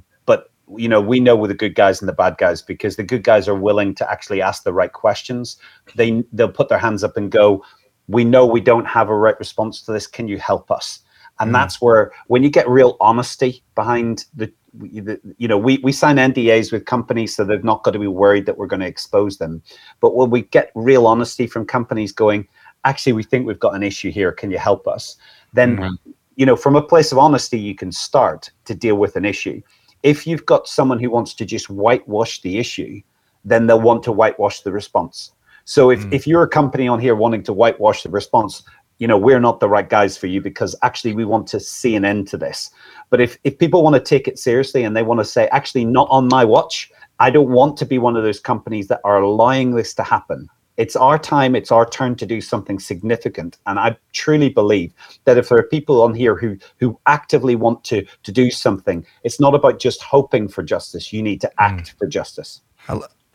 S3: you know we know we're the good guys and the bad guys because the good guys are willing to actually ask the right questions. They they'll put their hands up and go we know we don't have a right response to this. Can you help us? And mm. that's where when you get real honesty behind the, the, you know we, we sign ndas with companies so they've not got to be worried that we're going to expose them. But when we get real honesty from companies going actually we think we've got an issue here. Can you help us? Then mm. you know from a place of honesty you can start to deal with an issue if you've got someone who wants to just whitewash the issue, then they'll want to whitewash the response. So if, mm. if you're a company on here wanting to whitewash the response, you know, we're not the right guys for you because actually we want to see an end to this. But if, if people want to take it seriously and they want to say, actually, not on my watch, I don't want to be one of those companies that are allowing this to happen it's our time it's our turn to do something significant. And i truly believe that if there are people on here who who actively want to to do something it's not about just hoping for justice. You need to hmm. act mm. for justice.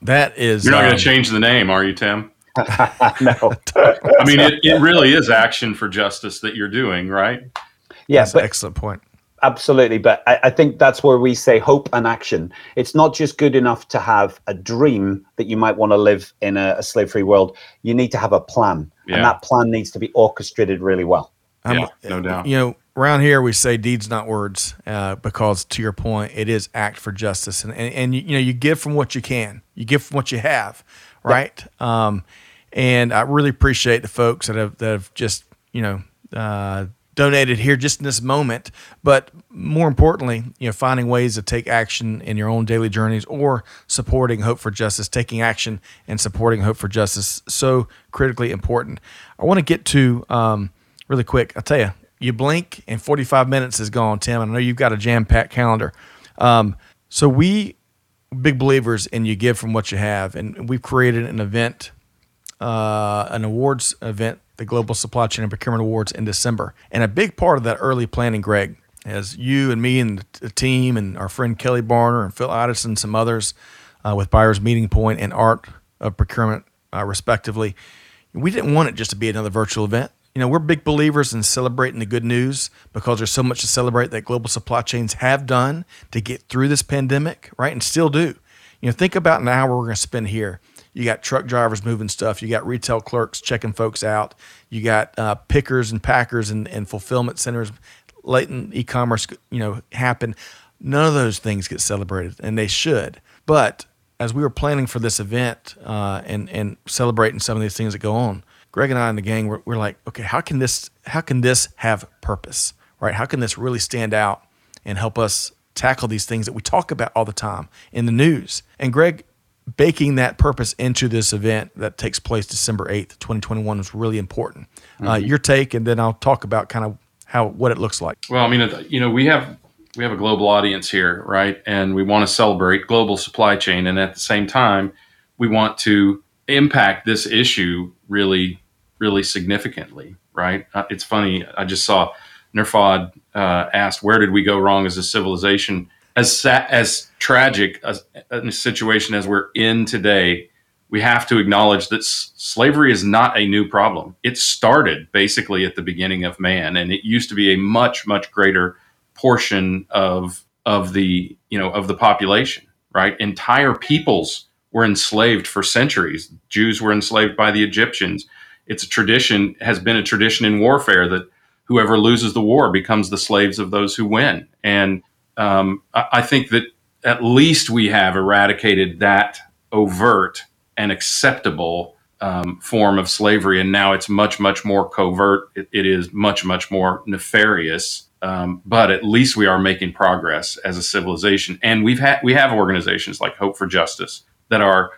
S1: That is
S2: you're not um, going to change the name are you tim? [laughs] [laughs]
S3: No.
S2: I mean it, it really is action for justice that you're doing right?
S1: Yes yeah, excellent point
S3: Absolutely, but I, I, think that's where we say hope and action. It's not just good enough to have a dream that you might want to live in a, a slave-free world. You need to have a plan, yeah. and that plan needs to be orchestrated really well.
S2: Yeah, no doubt.
S1: You know, around here we say deeds, not words, uh, because to your point, it is act for justice, and and, and you, you, know you give from what you can, you give from what you have, right? Yeah. Um, and I really appreciate the folks that have that have just you know. Uh, donated here just in this moment, but more importantly, you know, finding ways to take action in your own daily journeys or supporting Hope for Justice, taking action and supporting Hope for Justice, so critically important. I want to get to um, really quick. I'll tell you, you blink and 45 minutes is gone, Tim. I know you've got a jam packed calendar. Um, so we big believers in you give from what you have, and we've created an event, uh, an awards event the Global Supply Chain and Procurement Awards in December. And a big part of that early planning, Greg, as you and me and the team and our friend Kelly Barner and Phil Ideson and some others uh, with Buyers Meeting Point and Art of Procurement, uh, respectively, we didn't want it just to be another virtual event. You know, we're big believers in celebrating the good news because there's so much to celebrate that global supply chains have done to get through this pandemic, right? And still do. You know, think about an hour we're going to spend here you got truck drivers moving stuff. You got retail clerks checking folks out. You got uh, pickers and packers and, and fulfillment centers letting e-commerce you know happen. None of those things get celebrated, and they should. But as we were planning for this event uh, and and celebrating some of these things that go on, Greg and I and the gang we're, we're like, okay, how can this how can this have purpose, right? How can this really stand out and help us tackle these things that we talk about all the time in the news? And Greg, baking that purpose into this event that takes place December 8th, 2021 is really important. Uh, mm-hmm. Uh, your take, and then I'll talk about kind of how what it looks like.
S2: Well, I mean, you know, we have we have a global audience here, right? And we want to celebrate global supply chain, and at the same time, we want to impact this issue really, really significantly, right? Uh, it's funny. I just saw Nerfad uh, asked, "Where did we go wrong as a civilization?" As as tragic a, a situation as we're in today, we have to acknowledge that s- slavery is not a new problem. It started basically at the beginning of man, and it used to be a much, much greater portion of of the you know of the population. Right, entire peoples were enslaved for centuries. Jews were enslaved by the Egyptians. It's a tradition, has been a tradition in warfare that whoever loses the war becomes the slaves of those who win. And um, I, I think that at least we have eradicated that overt and acceptable um, form of slavery. And now it's much, much more covert. it, it is much, much more nefarious. Um, but at least we are making progress as a civilization. And we've had we have organizations like Hope for Justice that are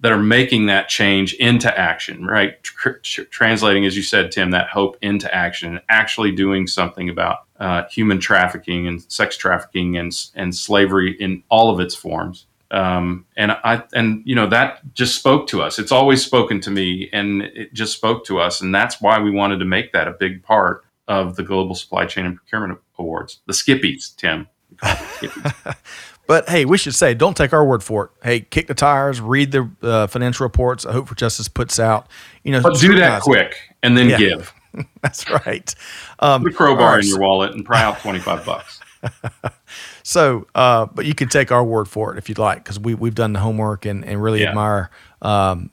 S2: that are making that change into action, right? Tr- tr- translating, as you said, Tim, that hope into action, and actually doing something about uh, human trafficking and sex trafficking and and slavery in all of its forms. Um, and I and you know that just spoke to us. It's always spoken to me, and it just spoke to us, and that's why we wanted to make that a big part of the Global Supply Chain and Procurement Awards, the Skippies, Tim. [laughs]
S1: But hey, we should say, don't take our word for it. Hey, kick the tires, read the uh, financial reports. I Hope for Justice puts out. You know,
S2: but do that quick and then yeah. give. [laughs]
S1: That's right.
S2: Um, a crowbar in your wallet and pry out twenty five bucks. [laughs]
S1: so, uh, but you can take our word for it if you'd like, because we we've done the homework and and really yeah. admire um,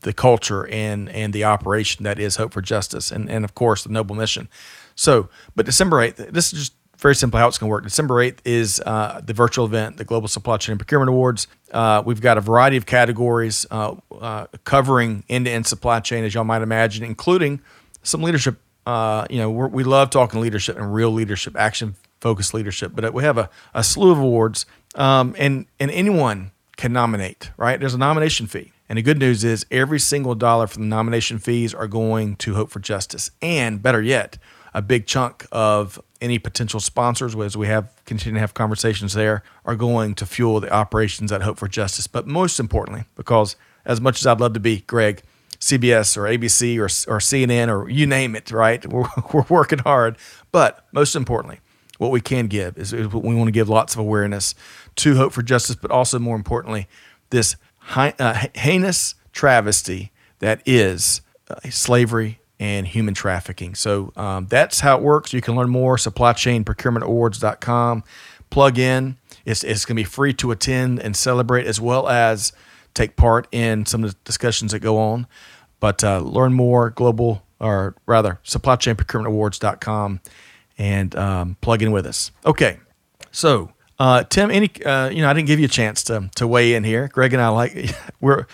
S1: the culture and and the operation that is Hope for Justice and and of course the noble mission. So, but December eighth, this is just very simply how it's going to work. December 8th is uh, the virtual event, the Global Supply Chain and Procurement Awards. Uh, we've got a variety of categories uh, uh covering end to end supply chain, as y'all might imagine, including some leadership. Uh, you know, we love talking leadership and real leadership, action focused leadership, but we have a, a slew of awards, um, and, and anyone can nominate, right? There's a nomination fee. And the good news is every single dollar from the nomination fees are going to Hope for Justice. And better yet, a big chunk of any potential sponsors, as we have continue to have conversations there, are going to fuel the operations at Hope for Justice. But most importantly, because as much as I'd love to be Greg, CBS or ABC or, or CNN or you name it, right? [laughs] We're, we're working hard. But most importantly, what we can give is, we want to give lots of awareness to Hope for Justice, but also more importantly, this uh, heinous travesty that is uh, slavery and human trafficking. So um, that's how it works. You can learn more, supplychainprocurementawards.com. Plug in. It's, it's going to be free to attend and celebrate as well as take part in some of the discussions that go on. But uh, learn more, global, or rather, supplychainprocurementawards.com and um, plug in with us. Okay. So, uh, Tim, any uh, you know, I didn't give you a chance to to weigh in here. Greg and I like [laughs] we're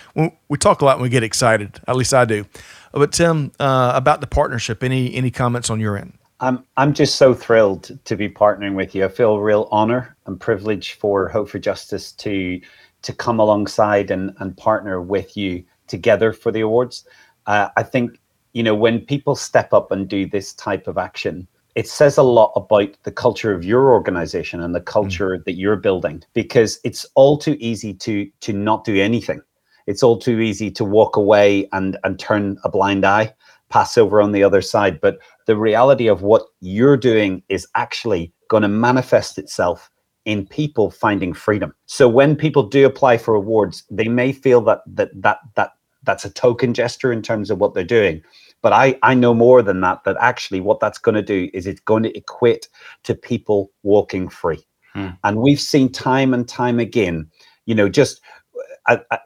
S1: we talk a lot when we get excited. At least I do. But Tim, uh, about the partnership, any any comments on your end?
S3: I'm I'm just so thrilled to be partnering with you. I feel real honor and privilege for Hope for Justice to to come alongside and and partner with you together for the awards. Uh, I think you know when people step up and do this type of action, it says a lot about the culture of your organization and the culture mm. that you're building because it's all too easy to to not do anything it's all too easy to walk away and and turn a blind eye pass over on the other side but the reality of what you're doing is actually going to manifest itself in people finding freedom. So when people do apply for awards they may feel that that that that that's a token gesture in terms of what they're doing. But i i know more than that that actually what that's going to do is it's going to equate to people walking free. Hmm. and we've seen time and time again you know just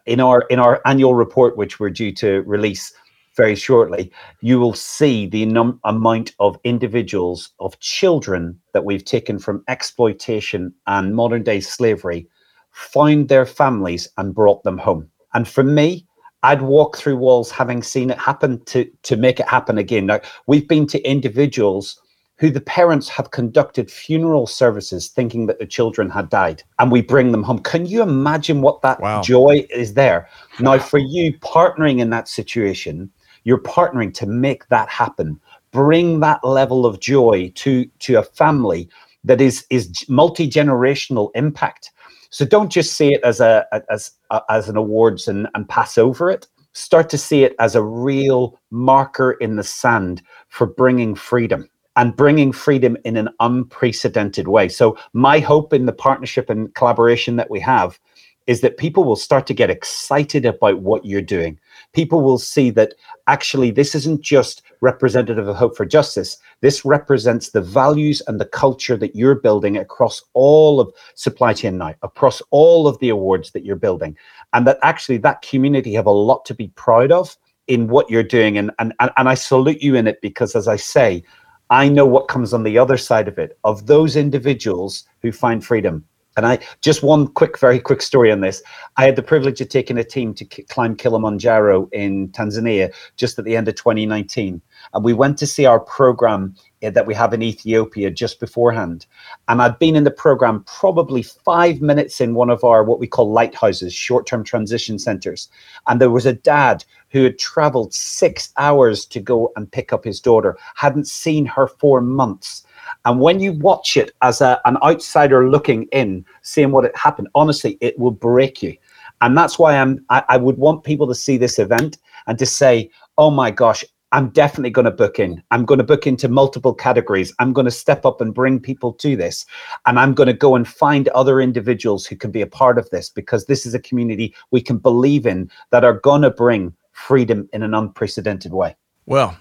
S3: in our in our annual report, which we're due to release very shortly, you will see the num- amount of individuals of children that we've taken from exploitation and modern day slavery, found their families and brought them home. And for me, I'd walk through walls having seen it happen to to make it happen again. Now we've been to individuals who the parents have conducted funeral services thinking that the children had died and we bring them home can you imagine what that wow. joy is there now for you partnering in that situation you're partnering to make that happen bring that level of joy to to a family that is is multi-generational impact so don't just see it as a as as an awards and, and pass over it start to see it as a real marker in the sand for bringing freedom and bringing freedom in an unprecedented way. So, my hope in the partnership and collaboration that we have is that people will start to get excited about what you're doing. People will see that actually this isn't just representative of Hope for Justice. This represents the values and the culture that you're building across all of supply chain now, across all of the awards that you're building. And that actually that community have a lot to be proud of in what you're doing. And, and, and I salute you in it because, as I say, I know what comes on the other side of it, of those individuals who find freedom. And I just one quick, very quick story on this. I had the privilege of taking a team to climb Kilimanjaro in Tanzania just at the end of 2019. And we went to see our program eh, that we have in Ethiopia just beforehand. And I'd been in the program probably five minutes in one of our what we call lighthouses, short term transition centers. And there was a dad who had traveled six hours to go and pick up his daughter, hadn't seen her for months. And when you watch it as a, an outsider looking in, seeing what it happened, honestly, it will break you. And that's why I'm, I, I would want people to see this event and to say, oh my gosh, I'm definitely going to book in. I'm going to book into multiple categories. I'm going to step up and bring people to this. And I'm going to go and find other individuals who can be a part of this because this is a community we can believe in that are going to bring freedom in an unprecedented way.
S1: Well,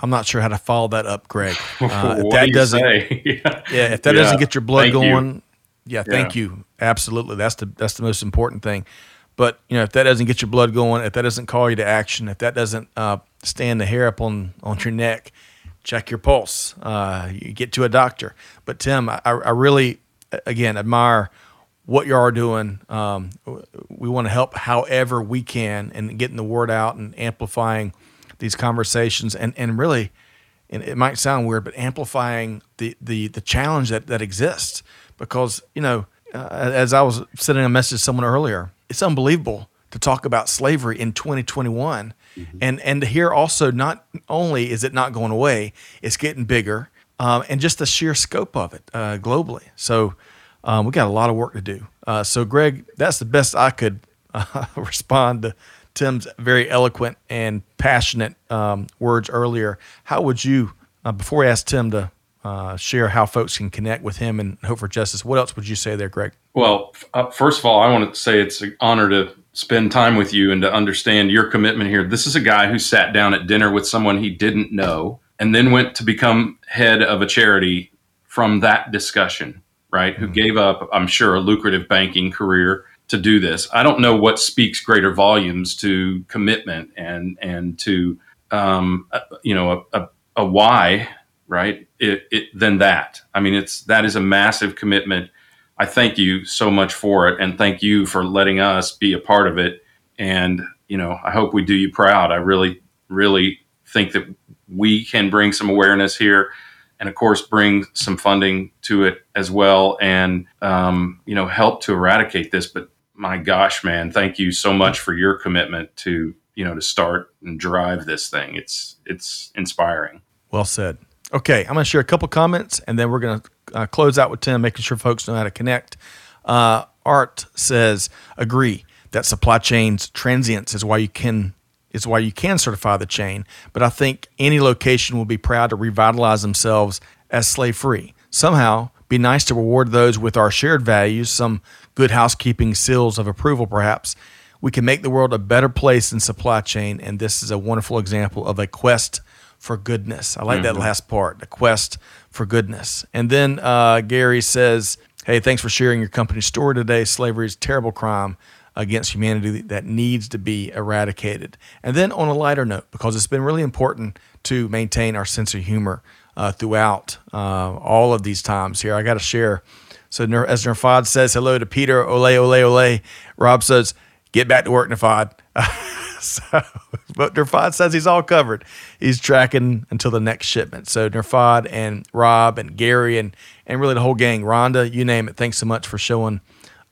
S1: I'm not sure how to follow that up, Greg. [laughs] Uh, if that do doesn't, yeah. [laughs] yeah. if that yeah. doesn't get your blood thank going, you. yeah, thank yeah. you. Absolutely, that's the that's the most important thing. But you know, if that doesn't get your blood going, if that doesn't call you to action, if that doesn't uh, stand the hair up on on your neck, check your pulse. Uh, you get to a doctor. But Tim, I, I really, again, admire what you are doing. Um, we want to help however we can and getting the word out and amplifying these conversations and, and really, and it might sound weird, but amplifying the, the, the challenge that, that exists. Because, you know, uh, as I was sending a message to someone earlier, it's unbelievable to talk about slavery in 2021 mm-hmm. and and to hear also not only is it not going away it's getting bigger um, and just the sheer scope of it uh, globally. So um, we got a lot of work to do. Uh, so greg that's the best i could [laughs] uh, respond to tim's very eloquent and passionate um, words earlier how would you uh, before we ask tim to uh, share how folks can connect with him and hope for justice what else would you say there greg
S2: well, uh, first of all, I want to say it's an honor to spend time with you and to understand your commitment here. This is a guy who sat down at dinner with someone he didn't know and then went to become head of a charity from that discussion, right? Mm-hmm. Who gave up, I'm sure, a lucrative banking career to do this. I don't know what speaks greater volumes to commitment and and to um, you know a, a, a why, right? It, it, than that. I mean, it's that is a massive commitment I thank you so much for it, and thank you for letting us be a part of it. And you know, I hope we do you proud. I really, really think that we can bring some awareness here, and of course, bring some funding to it as well, and um, you know, help to eradicate this. But my gosh, man, thank you so much for your commitment to you know to start and drive this thing. It's it's inspiring.
S1: Well said. Okay, I'm going to share a couple comments, and then we're going to uh, close out with Tim, making sure folks know how to connect. Uh, Art says, agree that supply chains transience is why you can is why you can certify the chain. But I think any location will be proud to revitalize themselves as slave free. Somehow, be nice to reward those with our shared values, some good housekeeping seals of approval, perhaps. We can make the world a better place in supply chain, and this is a wonderful example of a quest for goodness. I like mm-hmm. that last part, the quest for goodness. And then uh, Gary says, Hey, thanks for sharing your company story today. Slavery is a terrible crime against humanity that needs to be eradicated. And then, on a lighter note, because it's been really important to maintain our sense of humor uh, throughout uh, all of these times here, I got to share. So, as Nerfad says hello to Peter, ole, ole, ole, Rob says, Get back to work, Nerfad. [laughs] so, but Nerfad says he's all covered. He's tracking until the next shipment. So Nerfad and Rob and Gary and and really the whole gang, Rhonda, you name it. Thanks so much for showing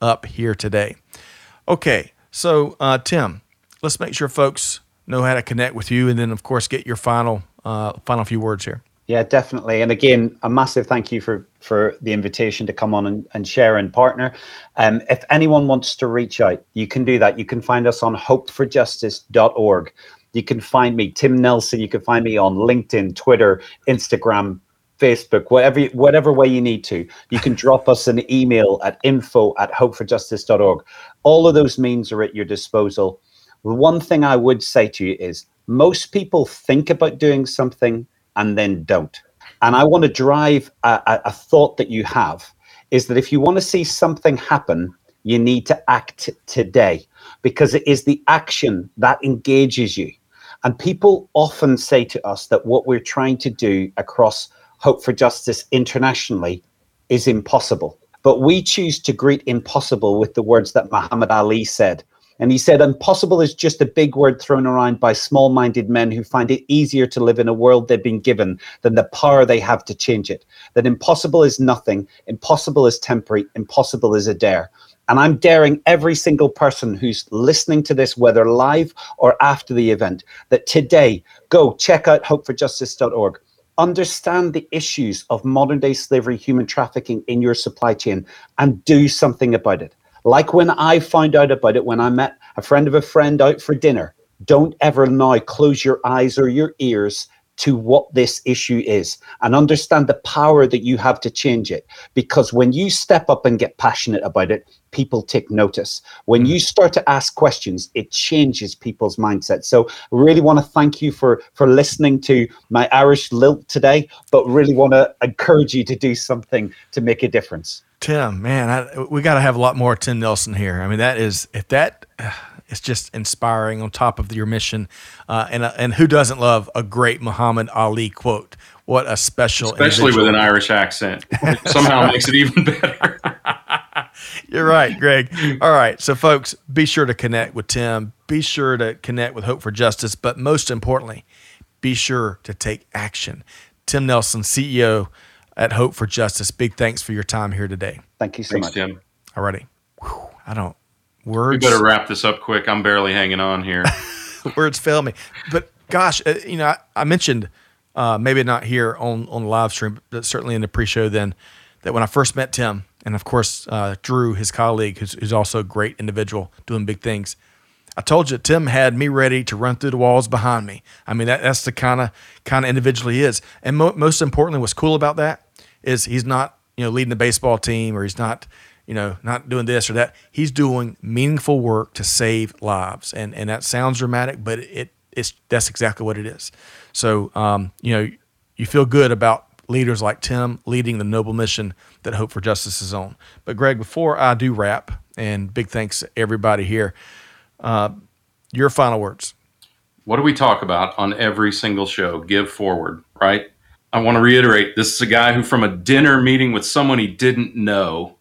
S1: up here today. Okay, so uh, Tim, let's make sure folks know how to connect with you, and then of course get your final uh, final few words here.
S3: Yeah, definitely. And again, a massive thank you for for the invitation to come on and, and share and partner. Um, if anyone wants to reach out, you can do that. You can find us on hopeforjustice.org. You can find me, Tim Nelson. You can find me on LinkedIn, Twitter, Instagram, Facebook, whatever whatever way you need to. You can drop us an email at info at hopeforjustice.org. All of those means are at your disposal. One thing I would say to you is most people think about doing something and then don't. And I want to drive a, a, thought that you have is that if you want to see something happen, you need to act today because it is the action that engages you. And people often say to us that what we're trying to do across Hope for Justice internationally is impossible. But we choose to greet impossible with the words that Muhammad Ali said. And he said, Impossible is just a big word thrown around by small minded men who find it easier to live in a world they've been given than the power they have to change it. That impossible is nothing, impossible is temporary, impossible is a dare. And I'm daring every single person who's listening to this, whether live or after the event, that today go check out hopeforjustice.org. Understand the issues of modern day slavery, human trafficking in your supply chain, and do something about it. Like when I found out about it, when I met a friend of a friend out for dinner, don't ever now close your eyes or your ears to what this issue is and understand the power that you have to change it. Because when you step up and get passionate about it, people take notice. When you mm-hmm. start to ask questions, it changes people's mindset. So really want to thank you for for listening to my Irish lilt today, but really want to encourage you to do something to make a difference.
S1: Tim, man, I, we got to have a lot more Tim Nelson here. I mean, that is if that [sighs] it's just inspiring on top of your mission. Uh, and uh, and who doesn't love a great Muhammad Ali quote? What a special,
S2: especially individual. with an Irish accent, somehow makes it even better. [laughs]
S1: You're right, Greg. All right, so folks, be sure to connect with Tim. Be sure to connect with Hope for Justice, but most importantly, be sure to take action. Tim Nelson, CEO at Hope for Justice. Big thanks for your time here today.
S3: Thank you so
S2: Thanks,
S3: much,
S2: Tim.
S1: Alrighty. Whew, I don't Words.
S2: We better wrap this up quick. I'm barely hanging on here. [laughs]
S1: Words fail me. But gosh, uh, you know, I, I mentioned uh, maybe not here on on the live stream, but certainly in the pre-show. Then that when I first met Tim, and of course uh, Drew, his colleague, who's, who's also a great individual doing big things. I told you Tim had me ready to run through the walls behind me. I mean, that, that's the kind of kind of individual he is. And mo- most importantly, what's cool about that is he's not you know leading the baseball team or he's not you know, not doing this or that. He's doing meaningful work to save lives, and and that sounds dramatic, but it it's that's exactly what it is. So, um, you know, you feel good about leaders like Tim leading the noble mission that Hope for Justice is on. But Greg, before I do wrap, and big thanks to everybody here, uh, your final words.
S2: What do we talk about on every single show? Give forward, right? I want to reiterate this is a guy who, from a dinner meeting with someone he didn't know,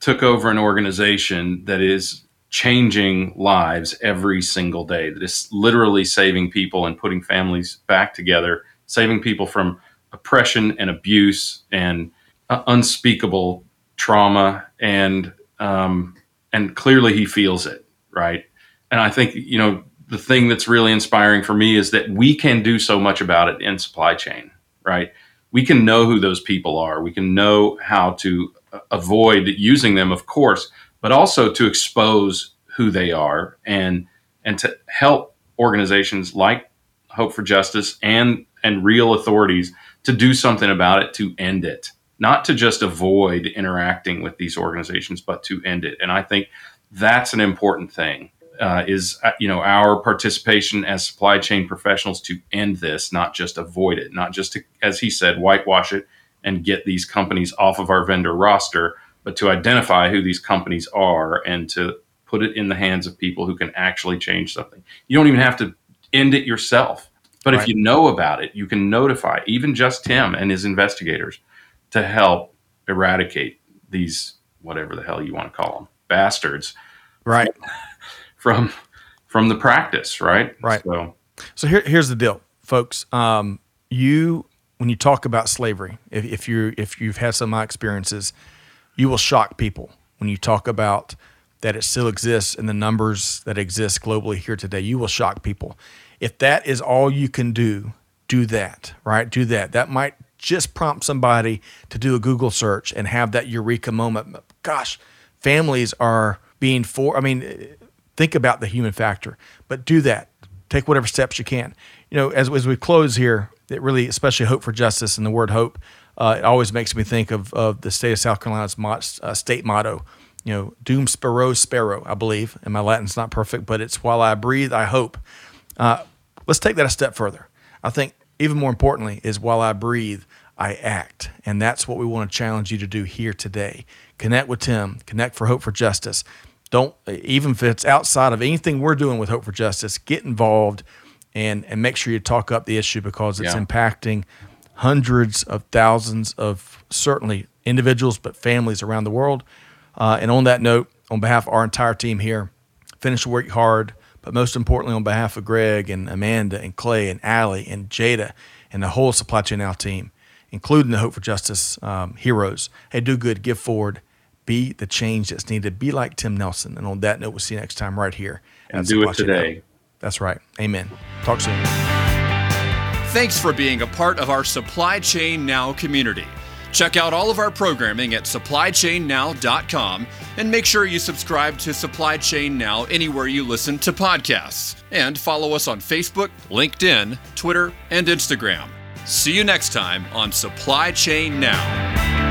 S2: took over an organization that is changing lives every single day, that is literally saving people and putting families back together, saving people from oppression and abuse and uh, unspeakable trauma. And, um, and clearly he feels it, right? And I think, you know, the thing that's really inspiring for me is that we can do so much about it in supply chain, right? We can know who those people are. We can know how to uh, avoid using them, of course, but also to expose who they are and and to help organizations like Hope for Justice and and real authorities to do something about it to end it, not to just avoid interacting with these organizations, but to end it. And I think that's an important thing. Uh, is uh, you know our participation as supply chain professionals to end this, not just avoid it, not just to, as he said, whitewash it and get these companies off of our vendor roster, but to identify who these companies are and to put it in the hands of people who can actually change something. You don't even have to end it yourself. But right. if you know about it, you can notify even just him and his investigators to help eradicate these whatever the hell you want to call them bastards
S1: right
S2: from from the practice right
S1: right so so here, here's the deal folks um, you when you talk about slavery, if, if you if you've had some of my experiences, you will shock people when you talk about that it still exists and the numbers that exist globally here today. You will shock people. If that is all you can do, do that, right? Do that. That might just prompt somebody to do a Google search and have that eureka moment. Gosh, families are being for, I mean, think about the human factor, but do that. Take whatever steps you can. You know, as, as we close here, it really, especially Hope for Justice and the word hope, uh, it always makes me think of, of the state of South Carolina's uh, state motto. You know, Dum Spiro Spero, I believe. And my Latin's not perfect, but it's while I breathe, I hope. Uh, let's take that a step further. I think even more importantly is while I breathe, I act. And that's what we want to challenge you to do here today. Connect with Tim, connect for Hope for Justice. Don't, even if it's outside of anything we're doing with Hope for Justice, get involved and, and make sure you talk up the issue because it's yeah. impacting hundreds of thousands of certainly individuals, but families around the world. Uh, and on that note, on behalf of our entire team here, finish work hard, but most importantly, on behalf of Greg and Amanda and Clay and Allie and Jada and the whole Supply Chain Now team, including the Hope for Justice um, heroes, hey, do good, give forward, be the change that's needed. Be like Tim Nelson. And on that note, we'll see you next time right here.
S2: And do it today.
S1: That's right. Amen. Talk soon.
S4: Thanks for being a part of our Supply Chain Now community. Check out all of our programming at supplychainnow.com and make sure you subscribe to Supply Chain Now anywhere you listen to podcasts. And follow us on Facebook, LinkedIn, Twitter, and Instagram. See you next time on Supply Chain Now.